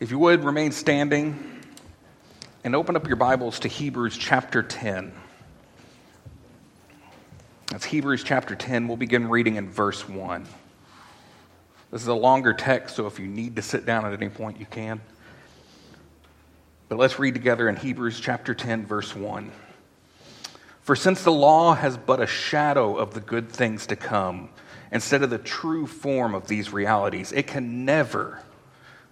If you would, remain standing and open up your Bibles to Hebrews chapter 10. That's Hebrews chapter 10. We'll begin reading in verse 1. This is a longer text, so if you need to sit down at any point, you can. But let's read together in Hebrews chapter 10, verse 1. For since the law has but a shadow of the good things to come, instead of the true form of these realities, it can never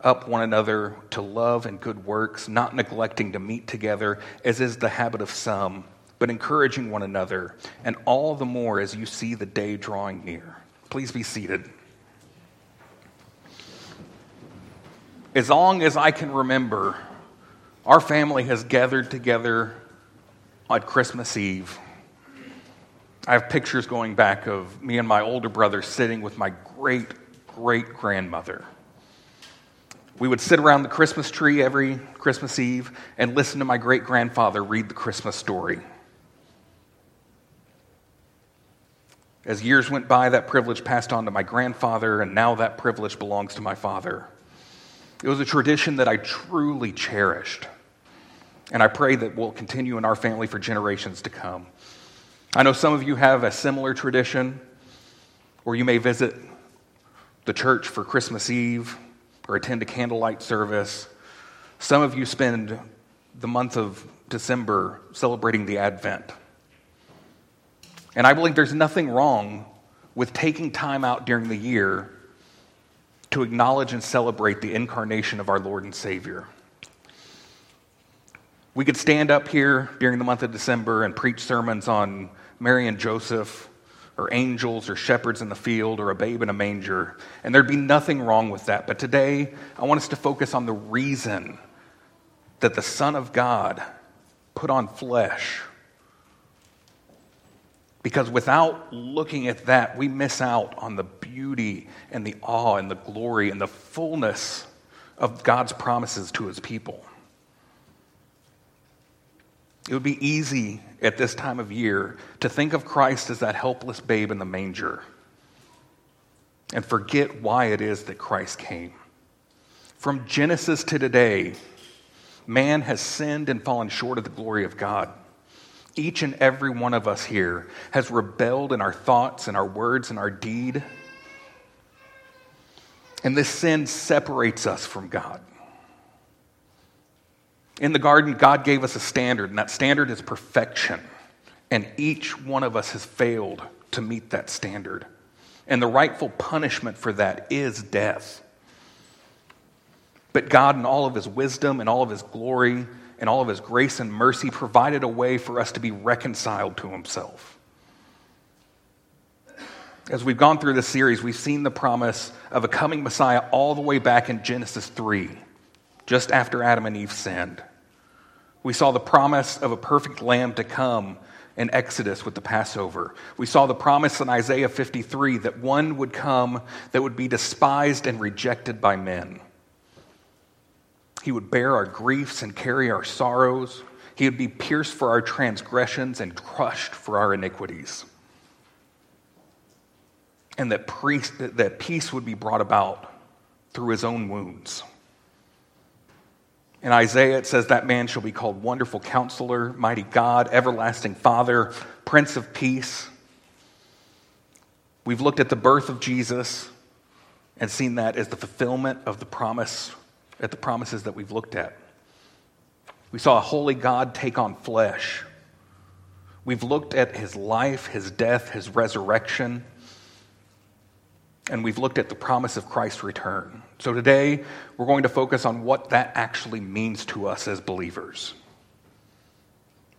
up one another to love and good works, not neglecting to meet together, as is the habit of some, but encouraging one another, and all the more as you see the day drawing near. Please be seated. As long as I can remember, our family has gathered together on Christmas Eve. I have pictures going back of me and my older brother sitting with my great great grandmother we would sit around the Christmas tree every Christmas Eve and listen to my great grandfather read the Christmas story. As years went by, that privilege passed on to my grandfather, and now that privilege belongs to my father. It was a tradition that I truly cherished, and I pray that will continue in our family for generations to come. I know some of you have a similar tradition, or you may visit the church for Christmas Eve or attend a candlelight service. Some of you spend the month of December celebrating the Advent. And I believe there's nothing wrong with taking time out during the year to acknowledge and celebrate the incarnation of our Lord and Savior. We could stand up here during the month of December and preach sermons on Mary and Joseph or angels or shepherds in the field or a babe in a manger. And there'd be nothing wrong with that. But today, I want us to focus on the reason that the Son of God put on flesh. Because without looking at that, we miss out on the beauty and the awe and the glory and the fullness of God's promises to his people. It would be easy at this time of year to think of Christ as that helpless babe in the manger and forget why it is that Christ came. From Genesis to today, man has sinned and fallen short of the glory of God. Each and every one of us here has rebelled in our thoughts and our words and our deed. And this sin separates us from God. In the garden, God gave us a standard, and that standard is perfection. And each one of us has failed to meet that standard. And the rightful punishment for that is death. But God, in all of his wisdom and all of his glory and all of his grace and mercy, provided a way for us to be reconciled to himself. As we've gone through this series, we've seen the promise of a coming Messiah all the way back in Genesis 3 just after Adam and Eve sinned. We saw the promise of a perfect lamb to come in Exodus with the Passover. We saw the promise in Isaiah 53 that one would come that would be despised and rejected by men. He would bear our griefs and carry our sorrows. He would be pierced for our transgressions and crushed for our iniquities. And that, priest, that peace would be brought about through his own wounds. In Isaiah, it says, That man shall be called Wonderful Counselor, Mighty God, Everlasting Father, Prince of Peace. We've looked at the birth of Jesus and seen that as the fulfillment of the promise, at the promises that we've looked at. We saw a holy God take on flesh. We've looked at his life, his death, his resurrection and we've looked at the promise of Christ's return. So today, we're going to focus on what that actually means to us as believers.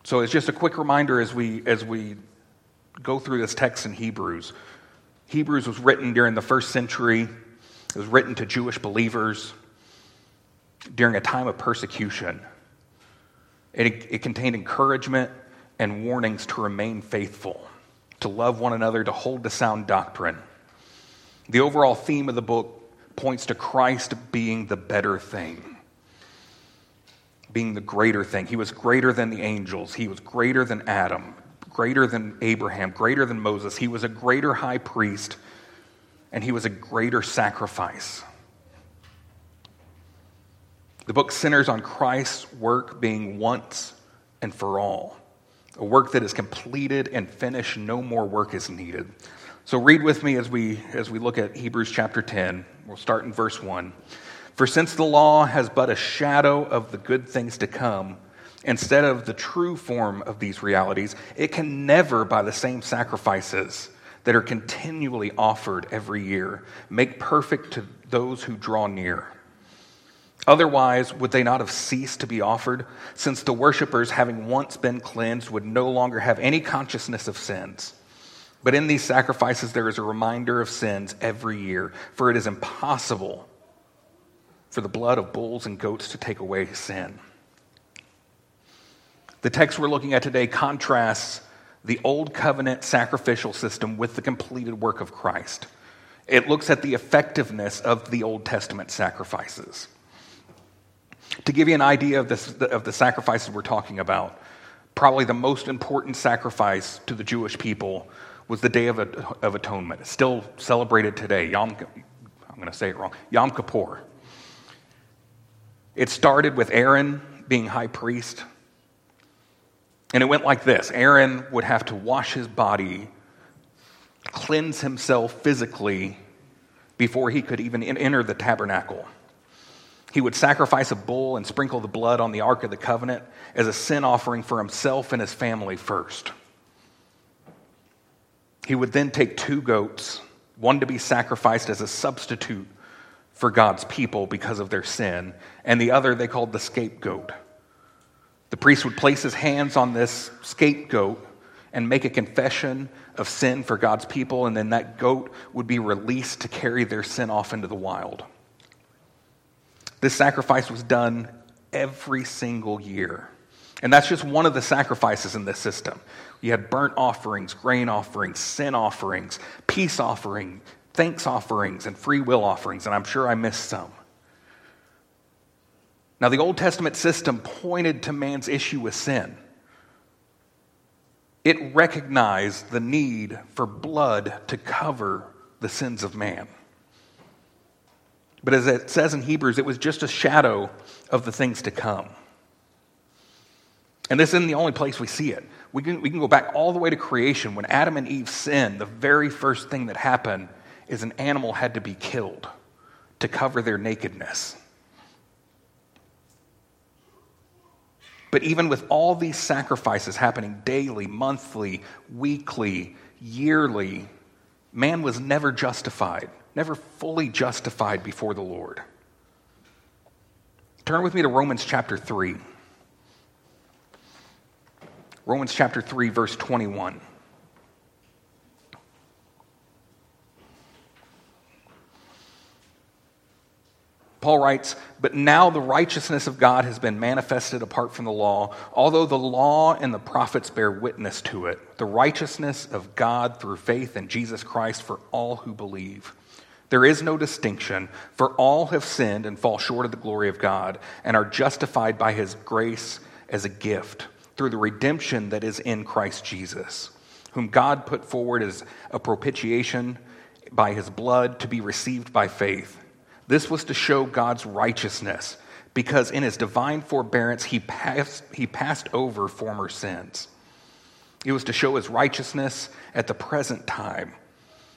So it's just a quick reminder as we as we go through this text in Hebrews. Hebrews was written during the first century. It was written to Jewish believers during a time of persecution. It, it contained encouragement and warnings to remain faithful, to love one another, to hold to sound doctrine. The overall theme of the book points to Christ being the better thing, being the greater thing. He was greater than the angels, he was greater than Adam, greater than Abraham, greater than Moses. He was a greater high priest, and he was a greater sacrifice. The book centers on Christ's work being once and for all, a work that is completed and finished, no more work is needed. So read with me as we as we look at Hebrews chapter 10. We'll start in verse 1. For since the law has but a shadow of the good things to come, instead of the true form of these realities, it can never by the same sacrifices that are continually offered every year make perfect to those who draw near. Otherwise, would they not have ceased to be offered, since the worshippers, having once been cleansed, would no longer have any consciousness of sins? But in these sacrifices, there is a reminder of sins every year, for it is impossible for the blood of bulls and goats to take away sin. The text we're looking at today contrasts the old covenant sacrificial system with the completed work of Christ. It looks at the effectiveness of the Old Testament sacrifices. To give you an idea of, this, of the sacrifices we're talking about, probably the most important sacrifice to the Jewish people was the Day of, of Atonement. It's still celebrated today. Yom, I'm going to say it wrong. Yom Kippur. It started with Aaron being high priest. And it went like this Aaron would have to wash his body, cleanse himself physically before he could even enter the tabernacle. He would sacrifice a bull and sprinkle the blood on the Ark of the Covenant as a sin offering for himself and his family first. He would then take two goats, one to be sacrificed as a substitute for God's people because of their sin, and the other they called the scapegoat. The priest would place his hands on this scapegoat and make a confession of sin for God's people, and then that goat would be released to carry their sin off into the wild. This sacrifice was done every single year. And that's just one of the sacrifices in this system. You had burnt offerings, grain offerings, sin offerings, peace offering, thanks offerings, and free will offerings, and I'm sure I missed some. Now, the Old Testament system pointed to man's issue with sin. it recognized the need for blood to cover the sins of man. But as it says in Hebrews, it was just a shadow of the things to come. And this isn't the only place we see it. We can, we can go back all the way to creation. When Adam and Eve sinned, the very first thing that happened is an animal had to be killed to cover their nakedness. But even with all these sacrifices happening daily, monthly, weekly, yearly, man was never justified, never fully justified before the Lord. Turn with me to Romans chapter 3. Romans chapter 3, verse 21. Paul writes, But now the righteousness of God has been manifested apart from the law, although the law and the prophets bear witness to it, the righteousness of God through faith in Jesus Christ for all who believe. There is no distinction, for all have sinned and fall short of the glory of God, and are justified by his grace as a gift through the redemption that is in Christ Jesus, whom God put forward as a propitiation by his blood to be received by faith. This was to show God's righteousness, because in his divine forbearance he passed, he passed over former sins. It was to show his righteousness at the present time,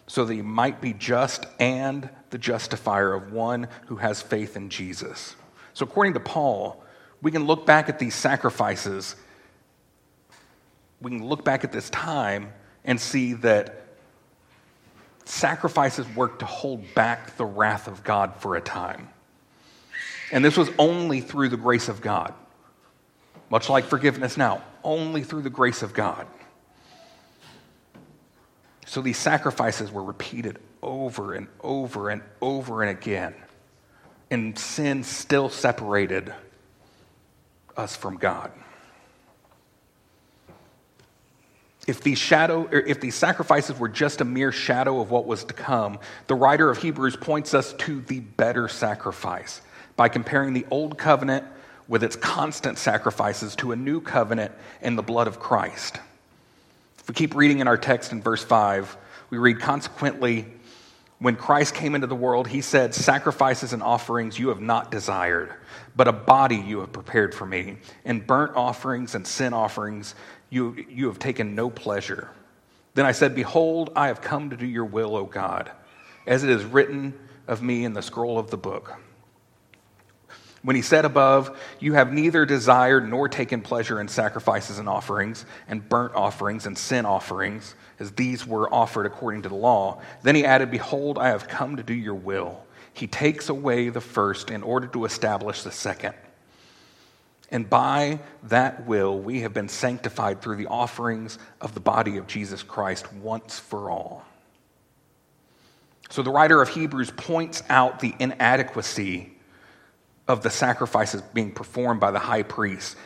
so that he might be just and the justifier of one who has faith in Jesus. So, according to Paul, we can look back at these sacrifices, we can look back at this time and see that sacrifices worked to hold back the wrath of God for a time. And this was only through the grace of God. Much like forgiveness now, only through the grace of God. So these sacrifices were repeated over and over and over and again. And sin still separated us from God. If these shadow if these sacrifices were just a mere shadow of what was to come the writer of hebrews points us to the better sacrifice by comparing the old covenant with its constant sacrifices to a new covenant in the blood of christ. If we keep reading in our text in verse 5 we read consequently when christ came into the world he said sacrifices and offerings you have not desired but a body you have prepared for me and burnt offerings and sin offerings you, you have taken no pleasure. Then I said, Behold, I have come to do your will, O God, as it is written of me in the scroll of the book. When he said above, You have neither desired nor taken pleasure in sacrifices and offerings, and burnt offerings and sin offerings, as these were offered according to the law, then he added, Behold, I have come to do your will. He takes away the first in order to establish the second. And by that will, we have been sanctified through the offerings of the body of Jesus Christ once for all. So the writer of Hebrews points out the inadequacy of the sacrifices being performed by the high priest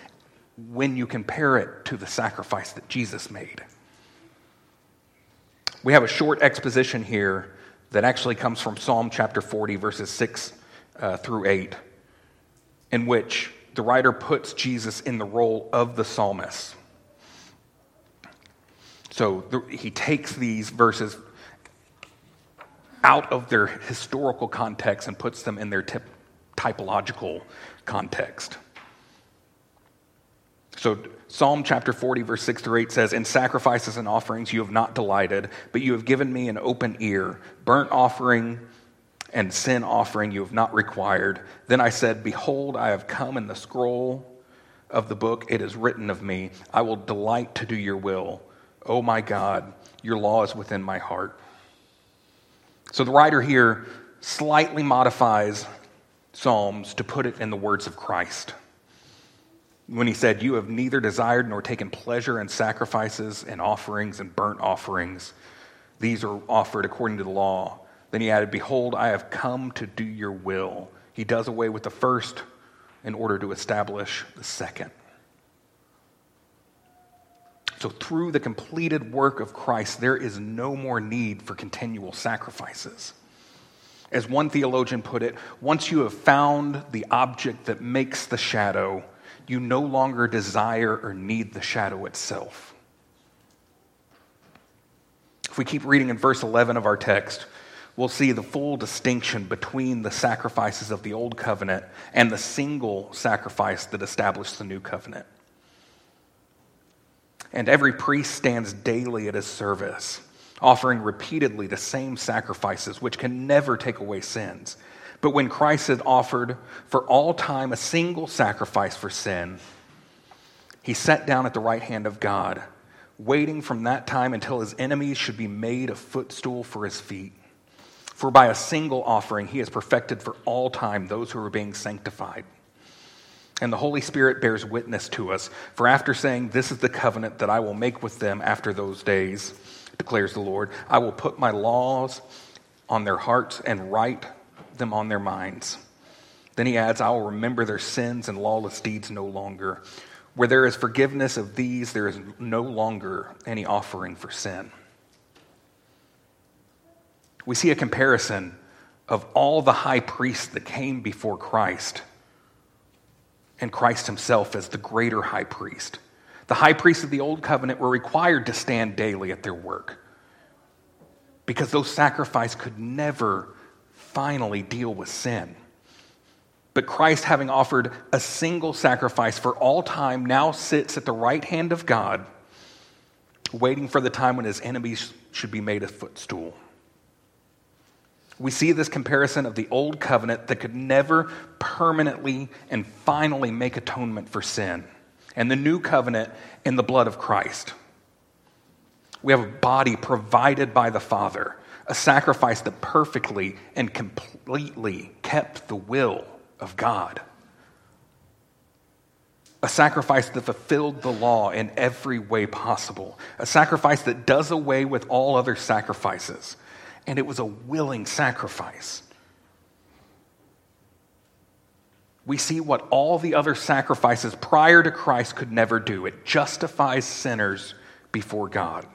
when you compare it to the sacrifice that Jesus made. We have a short exposition here that actually comes from Psalm chapter 40, verses 6 uh, through 8, in which the writer puts Jesus in the role of the psalmist. So the, he takes these verses out of their historical context and puts them in their tip, typological context. So, Psalm chapter 40, verse 6 through 8 says, In sacrifices and offerings you have not delighted, but you have given me an open ear. Burnt offering and sin offering you have not required. Then I said, Behold, I have come in the scroll of the book. It is written of me. I will delight to do your will. Oh my God, your law is within my heart. So the writer here slightly modifies Psalms to put it in the words of Christ. When he said, You have neither desired nor taken pleasure in sacrifices and offerings and burnt offerings, these are offered according to the law then he added, Behold, I have come to do your will. He does away with the first in order to establish the second. So, through the completed work of Christ, there is no more need for continual sacrifices. As one theologian put it, once you have found the object that makes the shadow, you no longer desire or need the shadow itself. If we keep reading in verse 11 of our text, we'll see the full distinction between the sacrifices of the old covenant and the single sacrifice that established the new covenant. And every priest stands daily at his service, offering repeatedly the same sacrifices, which can never take away sins. But when Christ had offered for all time a single sacrifice for sin, he sat down at the right hand of God, waiting from that time until his enemies should be made a footstool for his feet. For by a single offering, he has perfected for all time those who are being sanctified. And the Holy Spirit bears witness to us. For after saying, This is the covenant that I will make with them after those days, declares the Lord, I will put my laws on their hearts and write them on their minds. Then he adds, I will remember their sins and lawless deeds no longer. Where there is forgiveness of these, there is no longer any offering for sin we see a comparison of all the high priests that came before Christ and Christ himself as the greater high priest. The high priests of the old covenant were required to stand daily at their work because those sacrifices could never finally deal with sin. But Christ, having offered a single sacrifice for all time, now sits at the right hand of God, waiting for the time when his enemies should be made a footstool we see this comparison of the old covenant that could never permanently and finally make atonement for sin, and the new covenant in the blood of Christ. We have a body provided by the Father, a sacrifice that perfectly and completely kept the will of God. A sacrifice that fulfilled the law in every way possible. A sacrifice that does away with all other sacrifices and it was a willing sacrifice. We see what all the other sacrifices prior to Christ could never do it justifies sinners before God.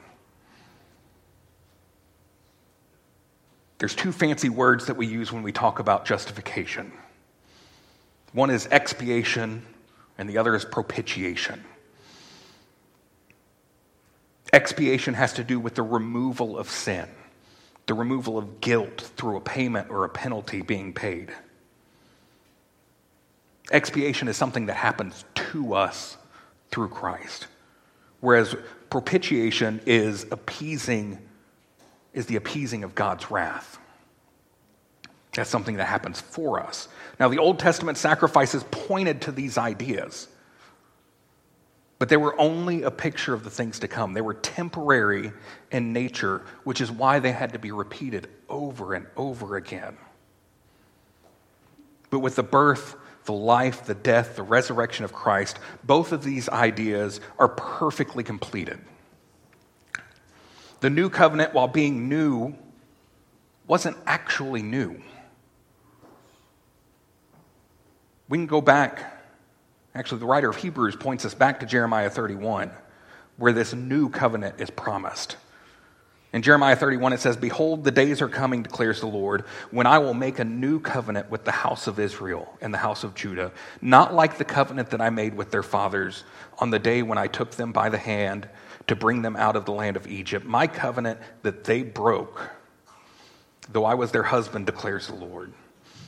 There's two fancy words that we use when we talk about justification. One is expiation, and the other is propitiation. Expiation has to do with the removal of sin the removal of guilt through a payment or a penalty being paid. Expiation is something that happens to us through Christ, whereas propitiation is appeasing is the appeasing of God's wrath. That's something that happens for us. Now, the Old Testament sacrifices pointed to these ideas. But they were only a picture of the things to come. They were temporary in nature, which is why they had to be repeated over and over again. But with the birth, the life, the death, the resurrection of Christ, both of these ideas are perfectly completed. The new covenant, while being new, wasn't actually new. We can go back Actually, the writer of Hebrews points us back to Jeremiah 31, where this new covenant is promised. In Jeremiah 31, it says, Behold, the days are coming, declares the Lord, when I will make a new covenant with the house of Israel and the house of Judah, not like the covenant that I made with their fathers on the day when I took them by the hand to bring them out of the land of Egypt, my covenant that they broke, though I was their husband, declares the Lord.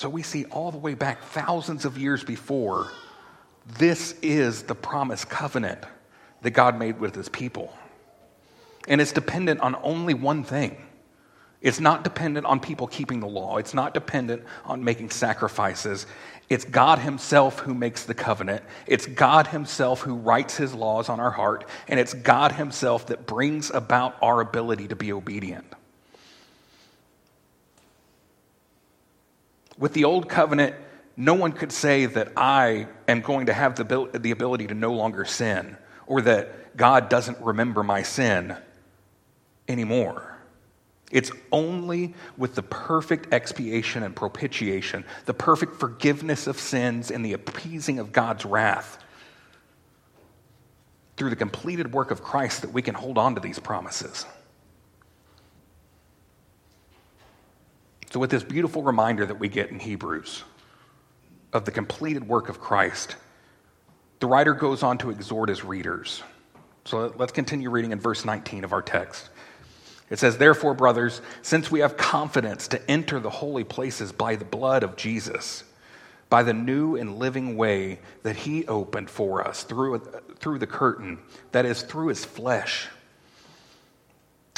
So we see all the way back thousands of years before, this is the promised covenant that God made with his people. And it's dependent on only one thing. It's not dependent on people keeping the law. It's not dependent on making sacrifices. It's God Himself who makes the covenant. It's God Himself who writes His laws on our heart. And it's God Himself that brings about our ability to be obedient. With the old covenant, no one could say that I am going to have the, the ability to no longer sin or that God doesn't remember my sin anymore. It's only with the perfect expiation and propitiation, the perfect forgiveness of sins and the appeasing of God's wrath through the completed work of Christ that we can hold on to these promises. So, with this beautiful reminder that we get in Hebrews of the completed work of Christ, the writer goes on to exhort his readers. So, let's continue reading in verse 19 of our text. It says, Therefore, brothers, since we have confidence to enter the holy places by the blood of Jesus, by the new and living way that he opened for us through, through the curtain, that is, through his flesh.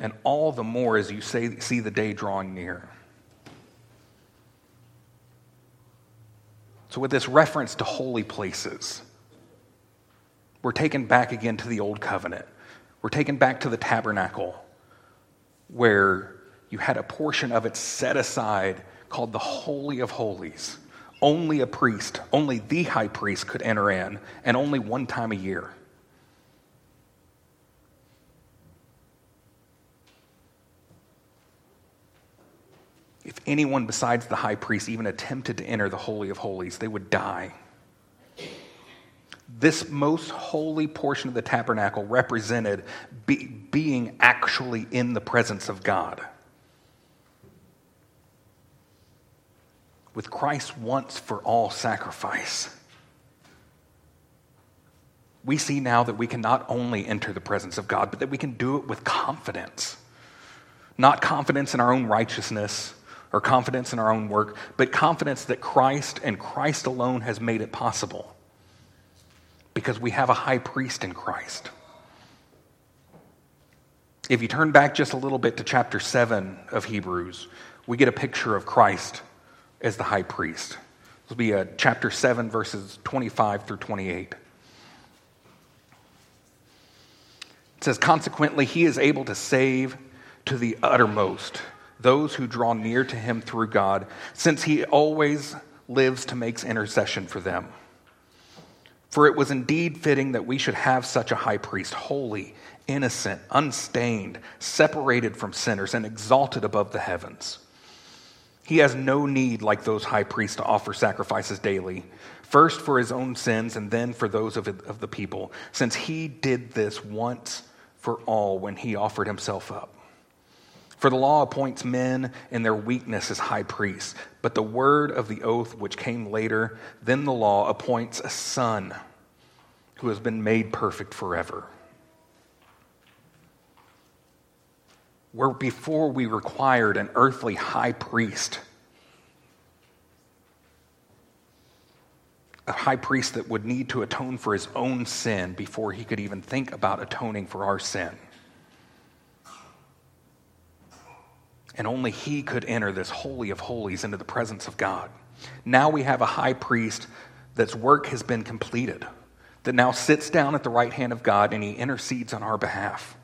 and all the more as you say, see the day drawing near. So, with this reference to holy places, we're taken back again to the old covenant. We're taken back to the tabernacle where you had a portion of it set aside called the Holy of Holies. Only a priest, only the high priest could enter in, and only one time a year. Anyone besides the high priest even attempted to enter the Holy of Holies, they would die. This most holy portion of the tabernacle represented be, being actually in the presence of God. With Christ once for all sacrifice, we see now that we can not only enter the presence of God, but that we can do it with confidence. Not confidence in our own righteousness or confidence in our own work, but confidence that Christ and Christ alone has made it possible because we have a high priest in Christ. If you turn back just a little bit to chapter 7 of Hebrews, we get a picture of Christ as the high priest. This will be a chapter 7, verses 25 through 28. It says, Consequently, he is able to save to the uttermost those who draw near to him through God, since he always lives to make intercession for them. For it was indeed fitting that we should have such a high priest, holy, innocent, unstained, separated from sinners, and exalted above the heavens. He has no need, like those high priests, to offer sacrifices daily, first for his own sins and then for those of, of the people, since he did this once for all when he offered himself up. For the law appoints men in their weakness as high priests, but the word of the oath which came later, then the law appoints a son who has been made perfect forever. Where before we required an earthly high priest, a high priest that would need to atone for his own sin before he could even think about atoning for our sin. And only he could enter this holy of holies into the presence of God. Now we have a high priest that's work has been completed, that now sits down at the right hand of God and he intercedes on our behalf.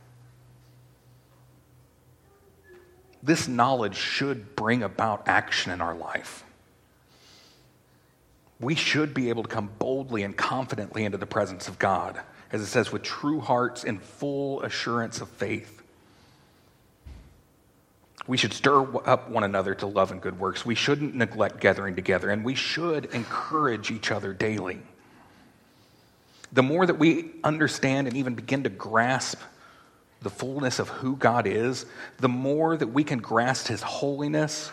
This knowledge should bring about action in our life. We should be able to come boldly and confidently into the presence of God, as it says, with true hearts and full assurance of faith. We should stir up one another to love and good works. We shouldn't neglect gathering together, and we should encourage each other daily. The more that we understand and even begin to grasp the fullness of who God is, the more that we can grasp His holiness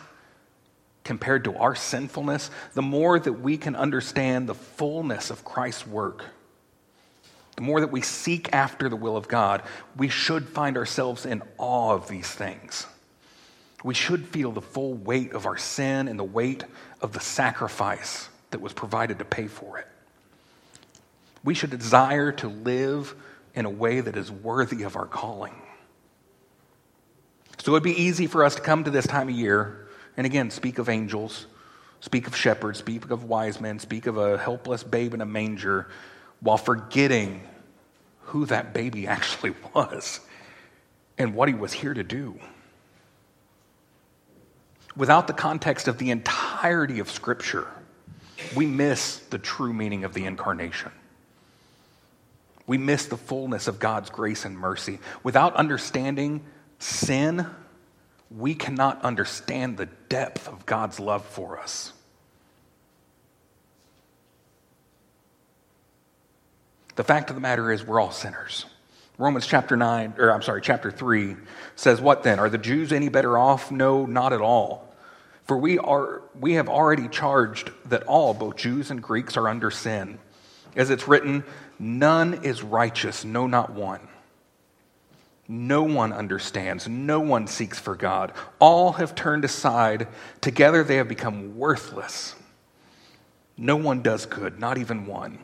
compared to our sinfulness, the more that we can understand the fullness of Christ's work. The more that we seek after the will of God, we should find ourselves in awe of these things we should feel the full weight of our sin and the weight of the sacrifice that was provided to pay for it. We should desire to live in a way that is worthy of our calling. So it'd be easy for us to come to this time of year and again speak of angels, speak of shepherds, speak of wise men, speak of a helpless babe in a manger while forgetting who that baby actually was and what he was here to do. Without the context of the entirety of Scripture, we miss the true meaning of the incarnation. We miss the fullness of God's grace and mercy. Without understanding sin, we cannot understand the depth of God's love for us. The fact of the matter is, we're all sinners. Romans chapter 9, or I'm sorry, chapter 3 says, What then? Are the Jews any better off? No, not at all. For we, are, we have already charged that all, both Jews and Greeks, are under sin. As it's written, none is righteous, no, not one. No one understands. No one seeks for God. All have turned aside. Together they have become worthless. No one does good, not even one.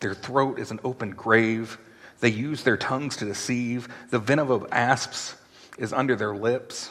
Their throat is an open grave. They use their tongues to deceive. The venom of asps is under their lips.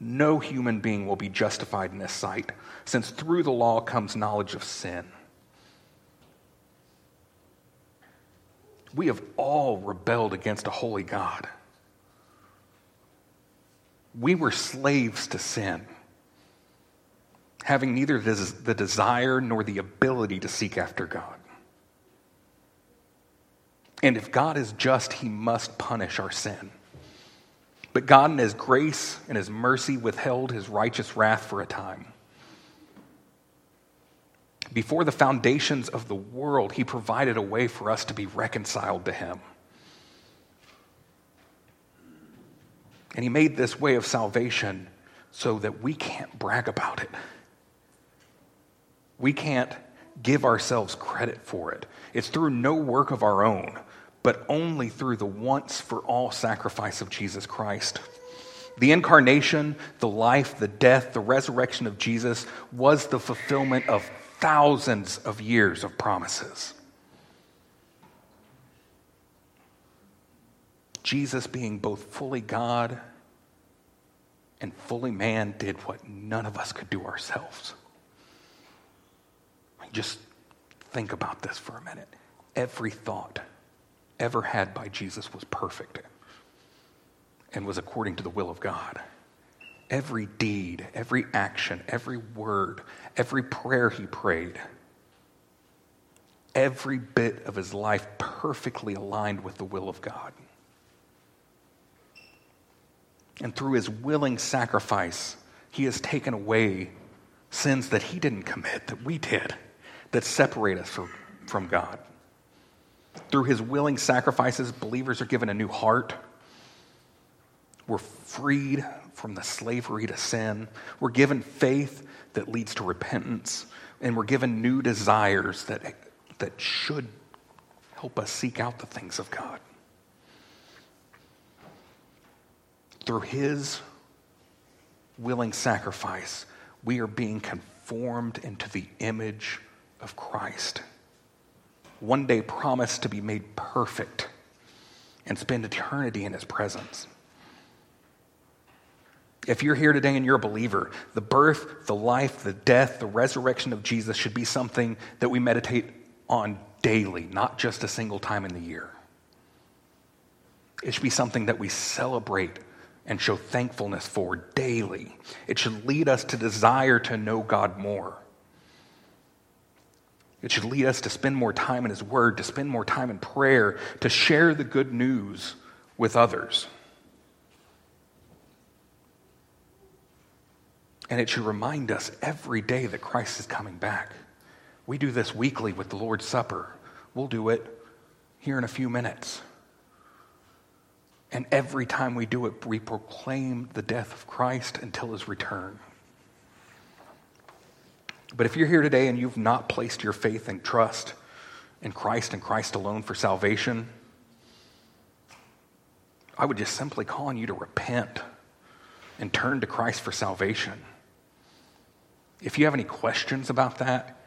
no human being will be justified in this sight, since through the law comes knowledge of sin. We have all rebelled against a holy God. We were slaves to sin, having neither the desire nor the ability to seek after God. And if God is just, he must punish our sin. But God, in His grace and His mercy, withheld His righteous wrath for a time. Before the foundations of the world, He provided a way for us to be reconciled to Him. And He made this way of salvation so that we can't brag about it. We can't give ourselves credit for it. It's through no work of our own but only through the once for all sacrifice of Jesus Christ. The incarnation, the life, the death, the resurrection of Jesus was the fulfillment of thousands of years of promises. Jesus, being both fully God and fully man, did what none of us could do ourselves. Just think about this for a minute. Every thought, ever had by Jesus was perfect and was according to the will of God. Every deed, every action, every word, every prayer he prayed, every bit of his life perfectly aligned with the will of God. And through his willing sacrifice, he has taken away sins that he didn't commit, that we did, that separate us from, God. Through his willing sacrifices, believers are given a new heart. We're freed from the slavery to sin. We're given faith that leads to repentance. And we're given new desires that, that should help us seek out the things of God. Through his willing sacrifice, we are being conformed into the image of Christ one day promised to be made perfect and spend eternity in his presence. If you're here today and you're a believer, the birth, the life, the death, the resurrection of Jesus should be something that we meditate on daily, not just a single time in the year. It should be something that we celebrate and show thankfulness for daily. It should lead us to desire to know God more. It should lead us to spend more time in His Word, to spend more time in prayer, to share the good news with others. And it should remind us every day that Christ is coming back. We do this weekly with the Lord's Supper. We'll do it here in a few minutes. And every time we do it, we proclaim the death of Christ until his return. But if you're here today and you've not placed your faith and trust in Christ and Christ alone for salvation, I would just simply call on you to repent and turn to Christ for salvation. If you have any questions about that,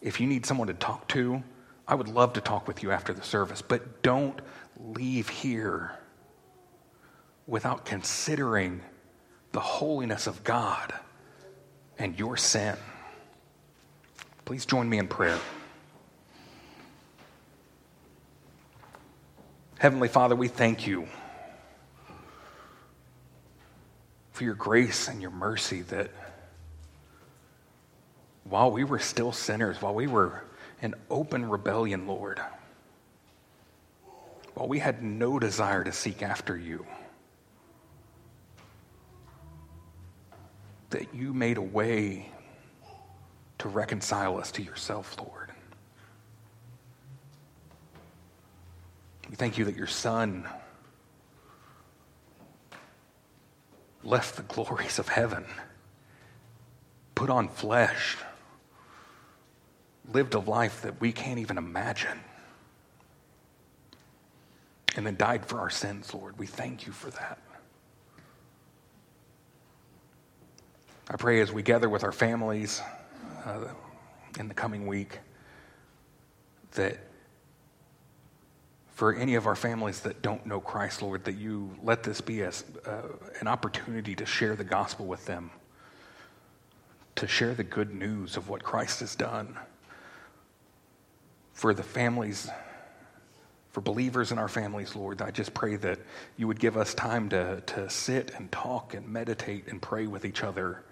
if you need someone to talk to, I would love to talk with you after the service, but don't leave here without considering the holiness of God and your sin. Please join me in prayer. Heavenly Father, we thank you for your grace and your mercy that while we were still sinners, while we were in open rebellion, Lord, while we had no desire to seek after you, that you made a way to reconcile us to yourself, Lord. We thank you that your Son left the glories of heaven, put on flesh, lived a life that we can't even imagine, and then died for our sins, Lord. We thank you for that. I pray as we gather with our families uh, in the coming week that for any of our families that don't know Christ, Lord, that you let this be a, uh, an opportunity to share the gospel with them, to share the good news of what Christ has done. For the families, for believers in our families, Lord, I just pray that you would give us time to, to sit and talk and meditate and pray with each other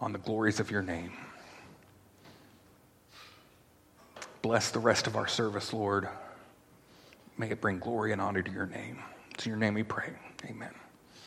on the glories of your name. Bless the rest of our service, Lord. May it bring glory and honor to your name. It's in your name we pray. Amen.